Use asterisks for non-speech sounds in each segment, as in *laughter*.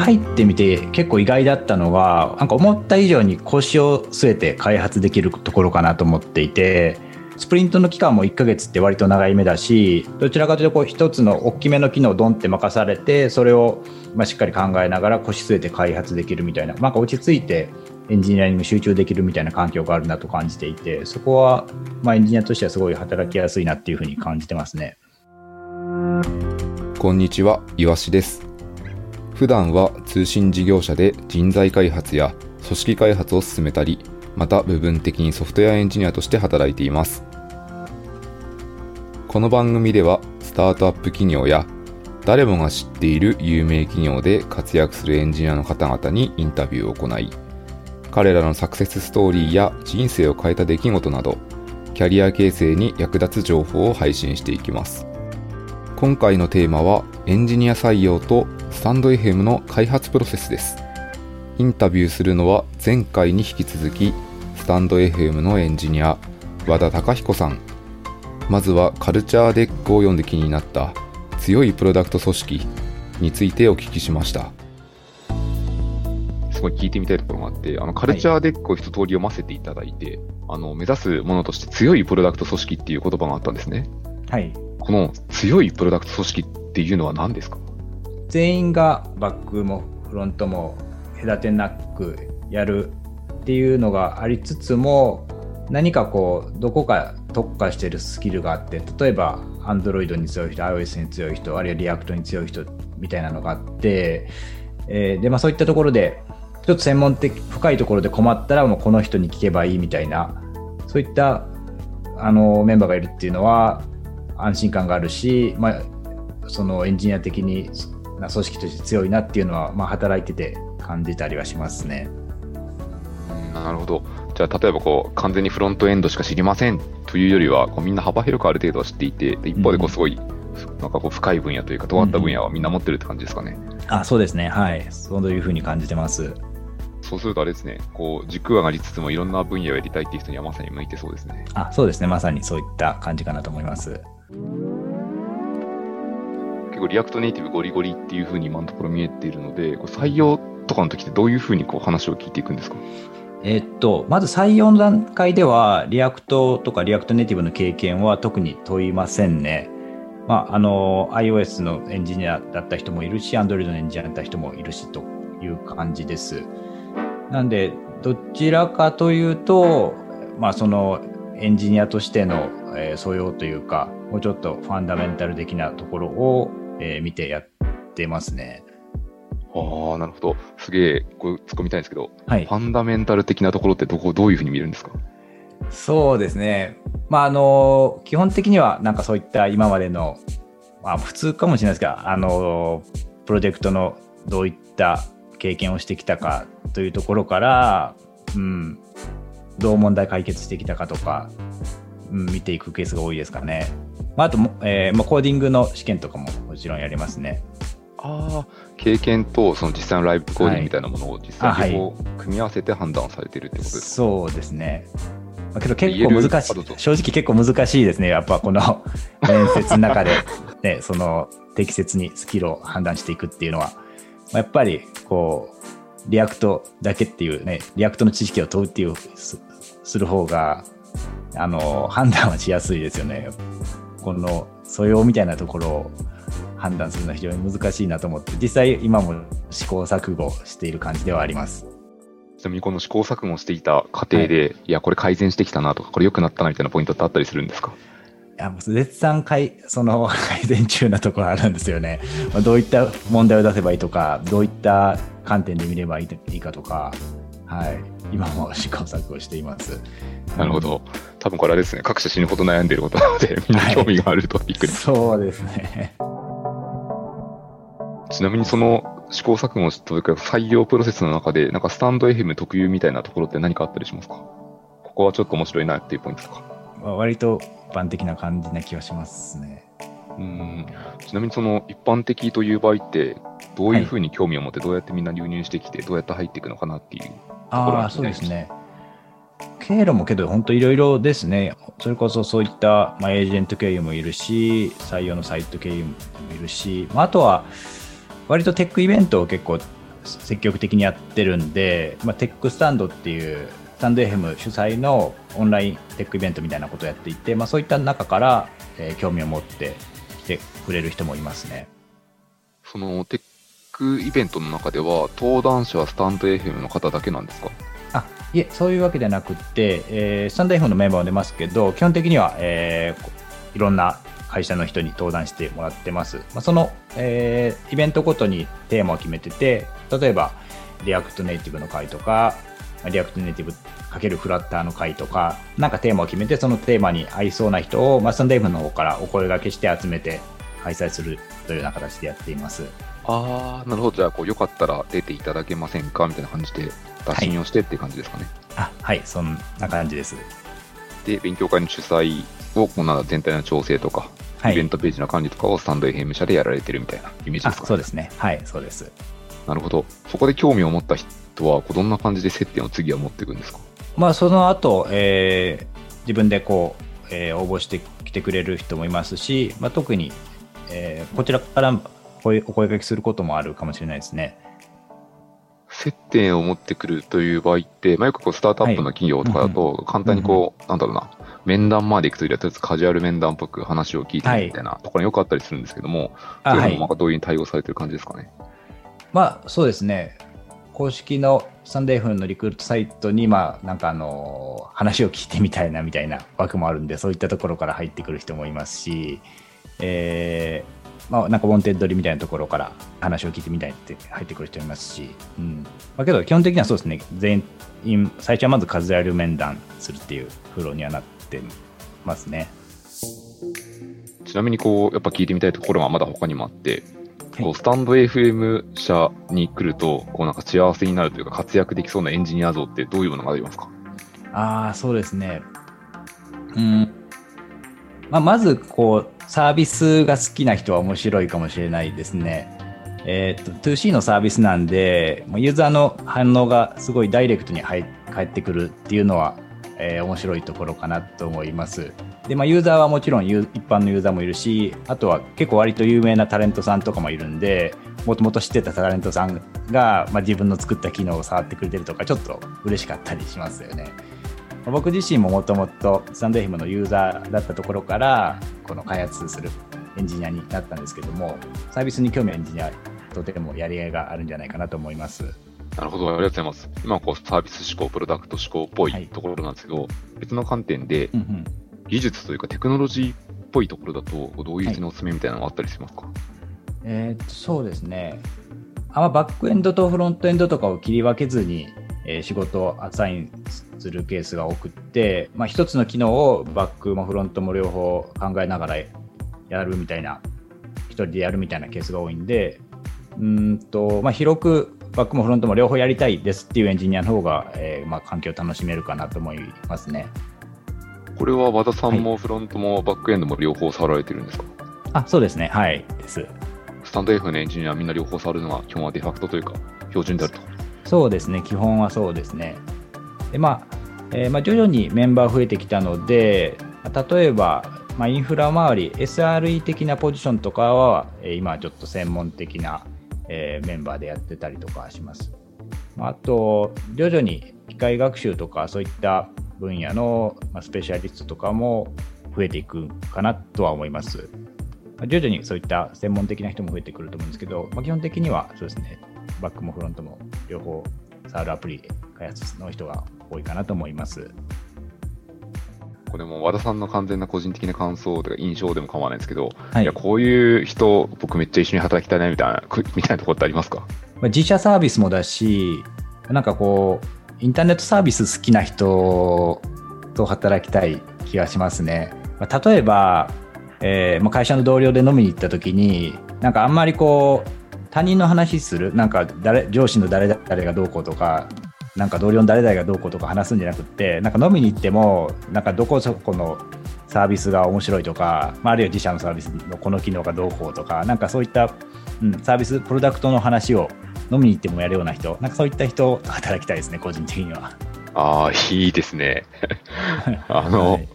入ってみて結構意外だったのがなんか思った以上に腰を据えて開発できるところかなと思っていてスプリントの期間も1ヶ月って割と長い目だしどちらかというとこう一つの大きめの機能をドンって任されてそれをましっかり考えながら腰据えて開発できるみたいななんか落ち着いてエンジニアリング集中できるみたいな環境があるなと感じていてそこはまエンジニアとしてはすごい働きやすいなっていうふうに感じてますねこんにちは、いわしです。普段は通信事業者で人材開発や組織開発を進めたり、また部分的にソフトウェアエンジニアとして働いています。この番組では、スタートアップ企業や誰もが知っている有名企業で活躍するエンジニアの方々にインタビューを行い、彼らのサクセスストーリーや人生を変えた出来事など、キャリア形成に役立つ情報を配信していきます。今回のテーマはエンジニア採用とスタンド FM の開発プロセスです。インタビューするのは前回に引き続きスタンド FM のエンジニア和田貴彦さん。まずはカルチャーデックを読んで気になった強いプロダクト組織についてお聞きしました。すごい聞いてみたいところがあって、あのカルチャーデックを一通り読ませていただいて、あの目指すものとして強いプロダクト組織っていう言葉があったんですね。はいこの強いプロダクト組織っていうのは何ですか？全員がバックもフロントも隔てなくやるっていうのがありつつも何かこうどこか特化してるスキルがあって例えば Android に強い人 iOS に強い人あるいは React に強い人みたいなのがあって、えーでまあ、そういったところでちょっと専門的深いところで困ったらもうこの人に聞けばいいみたいなそういったあのメンバーがいるっていうのは安心感があるし、まあ、そのエンジニア的にな組織として強いなっていうのは、まあ、働いてて感じたりはしますね。なるほど。じゃあ、例えばこう、完全にフロントエンドしか知りませんというよりは、こうみんな幅広くある程度は知っていて、で一方でこううんすごい、なんかこう深い分野というか、尖った分野はみんな持ってるって感じですかね。あそうですね、はい、そういうふうに感じてます。そうするとあれですね、こう、軸がありつつもいろんな分野をやりたいっていう人にはまさに向いてそうですね。あそうですね、まさにそういった感じかなと思います。結構、 React Native ゴリゴリっていうふうに今のところ見えているので、採用とかの時ってどういうふうにこう話を聞いていくんですか？えっと、まず採用の段階では、 React とか React Native の経験は特に問いませんね。まあ、あの、iOS のエンジニアだった人もいるし、Android のエンジニアだった人もいるしという感じです。なんで、どちらかというと、まあ、そのエンジニアとしての、えー素養というか、もうちょっとファンダメンタル的なところを、えー見てやってますね。ああ、なるほど。すげえ、こう突っ込みたいんですけど、はいフ。ァンダメンタル的なところってどこ、どういうふうに見るんですか？そうですね。まあ、あの、基本的には、なんかそういった今までの、まあ、普通かもしれないですが、あの、プロジェクトのどういった経験をしてきたかというところから、うん、どう問題解決してきたかとか、うん、見ていくケースが多いですかね。まあ、あとも、えーまあ、コーディングの試験とかももちろんやりますね。ああ、経験とその実際のライブコーディングみたいなものを実際にこう組み合わせて判断されてるってことですか、そうですね。まあけど結構難しい正直結構難しいですね。やっぱこの面接の中で、*laughs* ね、その適切にスキルを判断していくっていうのは、まあやっぱりこう、 React だけっていうね、 React の知識を問うっていうすする方が、あの、判断はしやすいですよね。この素養みたいなところを判断するのは非常に難しいなと思って、実際今も試行錯誤している感じではあります。ちなみにこの試行錯誤していた過程で、い、や、これ改善してきたなとか、これ良くなったなみたいなポイントってあったりするんですか？いやもう絶賛改その改善中なところあるんですよね。まあどういった問題を出せばいいとか、どういった観点で見ればいいいいかとか、はい、今も試行錯誤しています。なるほど。多分これあれですね、各社死ぬほど悩んでいることなので、みんな興味があるトピックです。そうですね。ちなみにその試行錯誤というか採用プロセスの中で、なんかスタンド FM 特有みたいなところって何かあったりしますか？ここはちょっと面白いなっていうポイントとか。まあ割と一般的な感じな気がしますね。うんちなみにその一般的という場合って、どういうふうに興味を持って、どうやってみんな流入してきて、どうやって入っていくのかなっていう。ところああ、そうですね。経路もけど本当いろいろですね。それこそそういった、まあ、エージェント経由もいるし、採用のサイト経由もいるし、まあ、あとは割とテックイベントを結構積極的にやってるんで、まあ、テックスタンドっていうスタンド FM 主催のオンラインテックイベントみたいなことをやっていて、まあ、そういった中から、えー興味を持って来てくれる人もいますね。そのテックイベントの中では、登壇者はスタンド FM の方だけなんですか？あいえ、そういうわけではなくて、えースタンド FM のメンバーも出ますけど、基本的には、えーいろんな会社の人に登壇してもらってます。まあ、その、えーイベントごとにテーマを決めてて、例えば、React Native の会とか、 React Native×Flutter の会とか、なんかテーマを決めて、そのテーマに合いそうな人を、まあ、スタンド FM の方からお声掛けして集めて開催するというような形でやっています。ああ、なるほど。じゃあ、こうよかったら出ていただけませんか？みたいな感じで、打診をしてっていう感じですかね。あ、はい、そんな感じです。で、勉強会の主催を、こうなんだ全体の調整とか、はい。イベントページの管理とかをスタンド FM 社でやられてるみたいなイメージあですか、そうですね。はい、そうです。なるほど。そこで興味を持った人は、こうどんな感じで接点を次は持っていくんですか？まあ、その後、えー自分でこう、えー応募してきてくれる人もいますし、まあ、特に、えーこちらから声お声掛けすることもあるかもしれないですね。接点を持ってくるという場合って、まあ、よくこうスタートアップの企業とかだと、簡単にこう、なんだろうな、面談まで行くというよりは、とりあえずカジュアル面談っぽく話を聞いてみたいなところによくあったりするんですけども、あはいそういうのもなんかどういうに対応されてる感じですかね？まあ、そうですね。公式の stand.fm のリクルートサイトに、まあ、なんかあのー話を聞いてみたいなみたいな枠もあるんで、そういったところから入ってくる人もいますし、えーまあ、なんか Wantedly みたいなところから話を聞いてみたいって入ってくる人もいますし、うん。まあ、けど基本的にはそうですね、全員、最初はまずカジュアル面談するっていうフローにはなってますね。ちなみにこう、やっぱ聞いてみたいところがまだ他にもあって、はいこうスタンド FM 社に来ると、こうなんか幸せになるというか活躍できそうなエンジニア像ってどういうものがありますか？ああ、そうですね。うん。まあ、まず、こう、サービスが好きな人は面白いかもしれないですね。えっ、と、2C のサービスなんで、ユーザーの反応がすごいダイレクトに入返ってくるっていうのは、えー面白いところかなと思います。で、まあ、ユーザーはもちろん一般のユーザーもいるし、あとは結構割と有名なタレントさんとかもいるんで、もともと知ってたタレントさんが、まあ、自分の作った機能を触ってくれてるとか、ちょっと嬉しかったりしますよね。僕自身ももともとスタンド FM のユーザーだったところからこの開発するエンジニアになったんですけどもサービスに興味あるエンジニアとてもやりがいがあるんじゃないかなと思います。なるほど、ありがとうございます。今はこうサービス思考、プロダクト思考っぽはいいところなんですけど、別の観点でうんうん。技術というかテクノロジーっぽいところだと、どういう点のおすすめみたいなのがあったりしますか、えーっとそうですね。あんまバックエンドとフロントエンドとかを切り分けずに、えー仕事をアサインするケースが多くって、まあ、一つの機能をバックもフロントも両方考えながらやるみたいな一人でやるみたいなケースが多いんでうーんと、まあ、広くバックもフロントも両方やりたいですっていうエンジニアの方が、えーまあ、環境を楽しめるかなと思いますね。これは和田さんもフロントもバックエンドも両方触られてるんですか、あそうですねはいです。スタンド F のエンジニアはみんな両方触るのが基本はデファクトというか標準であると。そうですね、基本はそうですね。で、まあ、えーまあ、徐々にメンバー増えてきたので、例えば、まあ、インフラ周り、SRE 的なポジションとかは、え今ちょっと専門的な、えメンバーでやってたりとかします。まあと、徐々に機械学習とかそういった分野の、ま、スペシャリストとかも増えていくかなとは思います。徐々にそういった専門的な人も増えてくると思うんですけど、まあ、基本的にはそうですね、バックもフロントも両方触るアプリ開発の人が多いかなと思います。これも和田さんの完全な個人的な感想とか印象でも構わないんですけど、、はいいや、こういう人、僕めっちゃ一緒に働きたいなみたいな、くみたいなところってありますか？まあ、自社サービスもだし、なんかこう、インターネットサービス好きな人と働きたい気がしますね。まあ、例えば、えーまあ、会社の同僚で飲みに行った時に、なんかあんまりこう、他人の話する、なんか誰上司の誰々がどうこうとか、なんか同僚の誰々がどうこうとか話すんじゃなくって、なんか飲みに行っても、なんかどこそこのサービスが面白いとか、まあ、あるいは自社のサービスのこの機能がどうこうとか、なんかそういった、うん、サービス、プロダクトの話を飲みに行ってもやるような人、なんかそういった人と働きたいですね、個人的には。ああ、いいですね。*laughs* あの、はい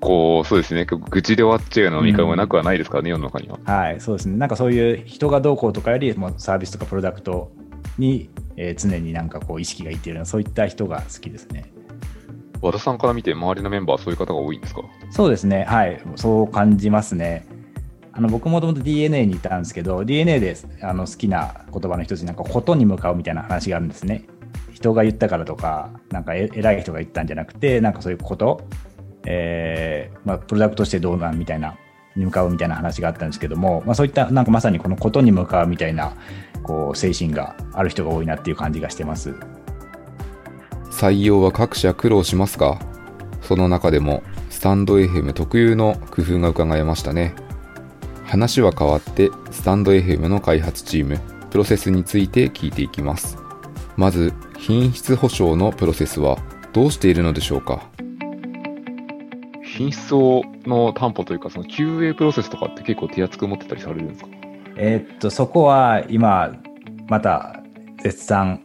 こう、そうですね、愚痴で終わっちゃうような飲み会もなくはないですからね、世の中には。はい、そうですね。なんかそういう人がどうこうとかよりもサービスとかプロダクトに、えー常になんかこう意識がいっているような、そういった人が好きですね。和田さんから見て、周りのメンバーはそういう方が多いんですか？そうですね、はい、そう感じますね。あの僕もともと DNA にいたんですけど、DNA であの好きな言葉の一つになんかことに向かうみたいな話があるんですね。人が言ったからとか、なんかえ偉い人が言ったんじゃなくて、なんかそういうこと、えーまあ、プロダクトとしてどうなんみたいな、に向かうみたいな話があったんですけども、まあ、そういったなんかまさにこのことに向かうみたいなこう精神がある人が多いなっていう感じがしてます。採用は各社苦労しますが、その中でもスタンド FM 特有の工夫が伺えましたね。話は変わって、スタンド FM の開発チーム、プロセスについて聞いていきます。まず、品質保証のプロセスはどうしているのでしょうか？品質の担保というか、その QA プロセスとかって結構手厚く持ってたりされるんですか？えーっと、そこは今、また絶賛、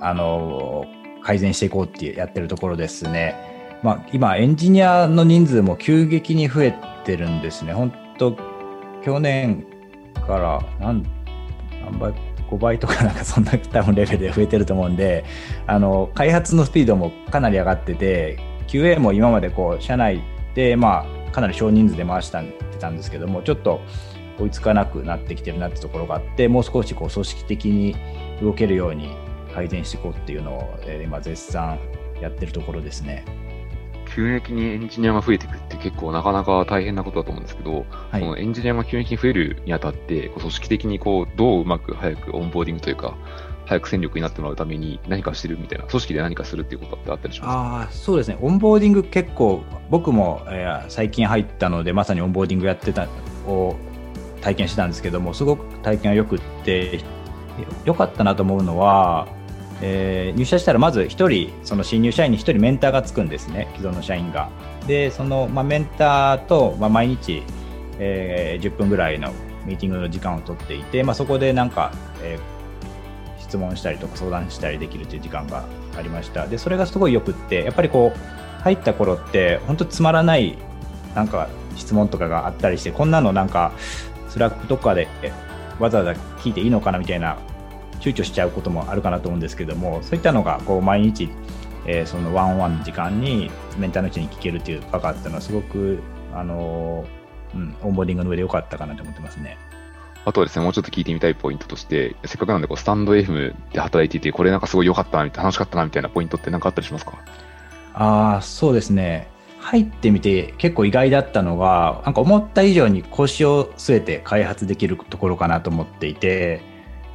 あの、改善していこうってやってるところですね。まあ、今、エンジニアの人数も急激に増えてるんですね。本当去年から何、何倍、5倍とかなんかそんな多分レベルで増えてると思うんで、あの、開発のスピードもかなり上がってて、QA も今までこう、社内で、まあ、かなり少人数で回したんたんですけども、ちょっと、追いつかなくなってきてるなってところがあってもう少しこう組織的に動けるように改善していこうっていうのを、えー今絶賛やってるところですね。急激にエンジニアが増えていくって結構なかなか大変なことだと思うんですけど、はい。そのエンジニアが急激に増えるにあたって、こう組織的にこうどううまく早くオンボーディングというか、早く戦力になってもらうために何かしてるみたいな、組織で何かするっていうことってあったりしますあそうですね。オンボーディング結構僕も、えー最近入ったのでまさにオンボーディングやってたを体験したんですけどもすごく体験がよくってよかったなと思うのは、えー入社したらまず1人その新入社員に1人メンターがつくんですね既存の社員が。でその、まあ、メンターと、まあ、毎日、えー10分ぐらいのミーティングの時間を取っていて、まあ、そこでなんか、えー質問したりとか相談したりできるという時間がありました。で、それがすごいよくって、やっぱりこう、入った頃って、本当つまらない、なんか質問とかがあったりして、こんなのなんか、 Slack とかでえわざわざ聞いていいのかなみたいな、躊躇しちゃうこともあるかなと思うんですけども、そういったのが、こう、毎日、えーそのワンオンワンの時間にメンターの人に聞けるっていう場があったのは、すごく、あのーうん、オンボーディングの上で良かったかなと思ってますね。あとはですね、もうちょっと聞いてみたいポイントとして、せっかくなんでこうスタンド FM で働いていて、これなんかすごい良かったな、楽しかったなみたいなポイントって何かあったりしますか？ああ、そうですね。入ってみて結構意外だったのが、なんか思った以上に腰を据えて開発できるところかなと思っていて、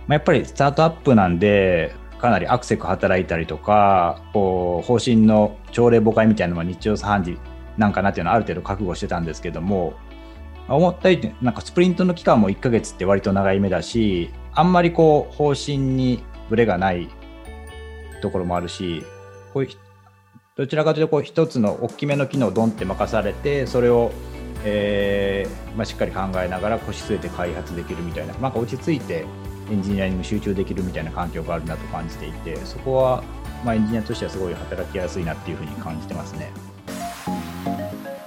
まあ、やっぱりスタートアップなんで、かなりアクセク働いたりとか、こう、方針の朝礼誤解みたいなのは日常茶飯事なんかなっていうのはある程度覚悟してたんですけども、思った以上になんかスプリントの期間も1ヶ月って割と長い目だし、あんまりこう、方針にブレがないところもあるし、こういうどちらかというとこう一つの大きめの機能をドンって任されてそれを、えーまあ、しっかり考えながら腰据えて開発できるみたいななんか落ち着いてエンジニアリング集中できるみたいな環境があるなと感じていてそこは、まあ、エンジニアとしてはすごい働きやすいなっていうふうに感じてますね。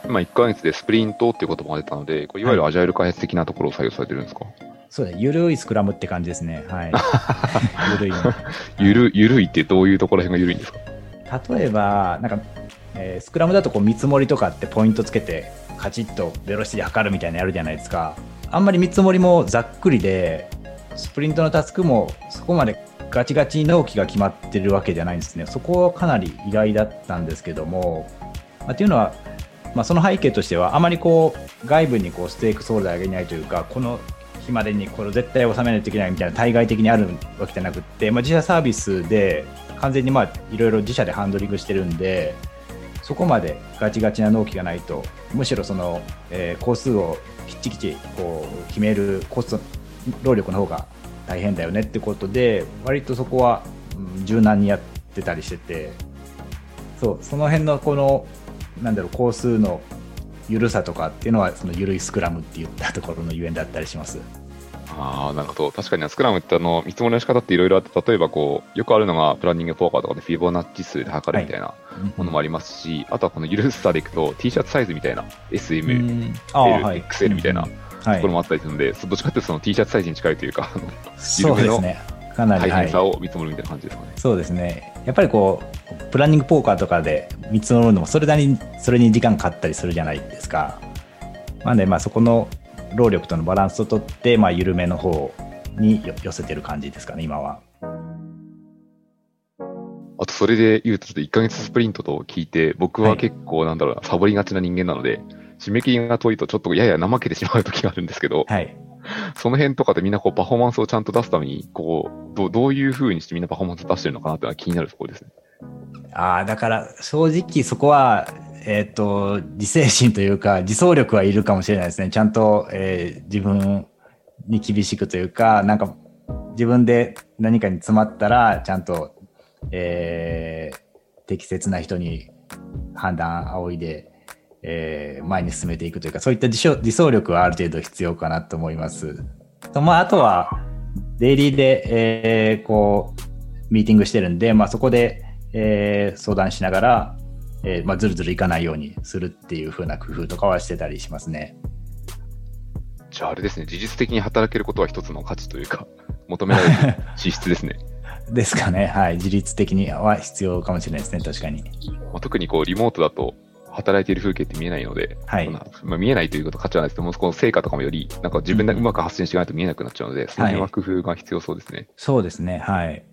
今1ヶ月でスプリントっていう言葉が出たので、いわゆるアジャイル開発的なところを採用されてるんですか、そうだゆるいスクラムって感じですね。はい。*laughs* *laughs* ゆるいの。ゆる、*laughs* ゆるいってどういうところら辺がゆるいんですか？例えば、なんか、えースクラムだとこう見積もりとかってポイントつけて、カチッとベロシティ測るみたいなやるじゃないですか。あんまり見積もりもざっくりで、スプリントのタスクもそこまでガチガチに納期が決まってるわけじゃないんですね。そこはかなり意外だったんですけども、まあ、っていうのは、まあ、その背景としては、あまりこう外部にこうステークソールダーがいないというか、この日までにこれ絶対収めないといけないみたいな対外的にあるわけじゃなくて、まあ、自社サービスで完全にまあいろいろ自社でハンドリングしてるんで、そこまでガチガチな納期がないと、むしろその、えー工数をきっちきちこう決めるコスト、労力の方が大変だよねってことで、割とそこは、うん柔軟にやってたりしてて、そう、その辺のこの、なんだろう、工数の緩さとかっていうのは、その緩いスクラムって言ったところのゆえんだったりします。ああ、なるほど。確かにスクラムってあの見積もりの仕方っていろいろあって、例えばこう、よくあるのがプランニングポーカーとかでフィボナッチ数で測るみたいなものもありますし、あとはこの緩さでいくと T シャツサイズみたいな SM、う L、んああはいみたいなはいところもあったりするので、どっちかっていうとその T シャツサイズに近いというか、あのそうですね。かなり大変さを見積もるみたいな感じですかね。そうですね。やっぱりこう、プランニングポーカーとかで見積もるのも、それなりに、それに時間かかったりするじゃないですか。なんで、まあ、そこの労力とのバランスをとって、まあ、緩めの方によ寄せてる感じですかね、今は。あと、それで言うと、ちょっと1ヶ月スプリントと聞いて、僕は結構、なんだろうな、サボりがちな人間なので、締め切りが遠いと、ちょっとやや怠けてしまう時があるんですけど、はい。*laughs* その辺とかでみんなこうパフォーマンスをちゃんと出すために、こう、どうどういう風にしてみんなパフォーマンス出してるのかなっていうのは気になるところですね。ああ、だから、正直そこは、えっ、と、自制心というか、自走力はいるかもしれないですね。ちゃんと、えー自分に厳しくというか、なんか、自分で何かに詰まったら、ちゃんと、えー適切な人に判断仰いで、えー前に進めていくというか、そういった自走力はある程度必要かなと思います。とまあ、あとは、デイリーで、えーこう、ミーティングしてるんで、まあ、そこで、えー相談しながら、えーまあ、ずるずるいかないようにするっていう風な工夫とかはしてたりしますね。じゃああれですね、事実的に働けることは一つの価値というか、求められる資質ですね。*laughs* ですかね。はい。自律的には必要かもしれないですね。確かに。まあ、特にこう、リモートだと、働いている風景って見えないので、はいまあ、見えないということ価値はないですけども、この成果とかもより、なんか自分でうまく発信していかないと見えなくなっちゃうので、その辺は工夫が必要そうですね。そうですね。はい。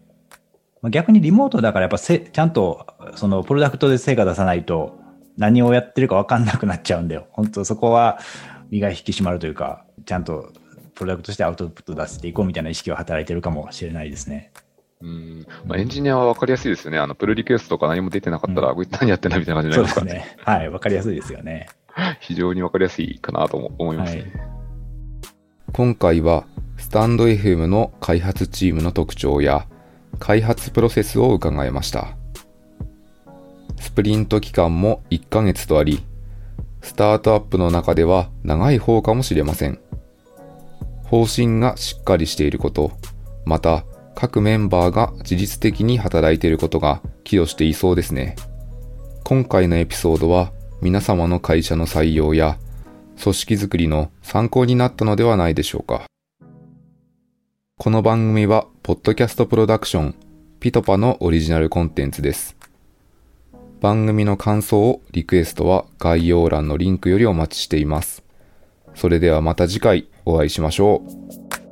まあ逆にリモートだからやっぱせちゃんとそのプロダクトで成果出さないと何をやってるか分かんなくなっちゃうんで、本当そこは身が引き締まるというか、ちゃんとプロダクトとしてアウトプット出していこうみたいな意識は働いてるかもしれないですね。うんまあ、エンジニアは分かりやすいですよね。あの、プルリクエストとか何も出てなかったら、これ何やってんだみたいな感じになりますから、ですね。はい。分かりやすいですよね。*laughs* 非常に分かりやすいかなとも思いますね。はい今回は、スタンド FM の開発チームの特徴や、開発プロセスを伺いました。スプリント期間も1ヶ月とあり、スタートアップの中では長い方かもしれません。方針がしっかりしていること、また各メンバーが自律的に働いていることが寄与していそうですね。今回のエピソードは皆様の会社の採用や組織づくりの参考になったのではないでしょうか。この番組は、ポッドキャストプロダクション、ピトパのオリジナルコンテンツです。番組の感想をリクエストは概要欄のリンクよりお待ちしています。それではまた次回お会いしましょう。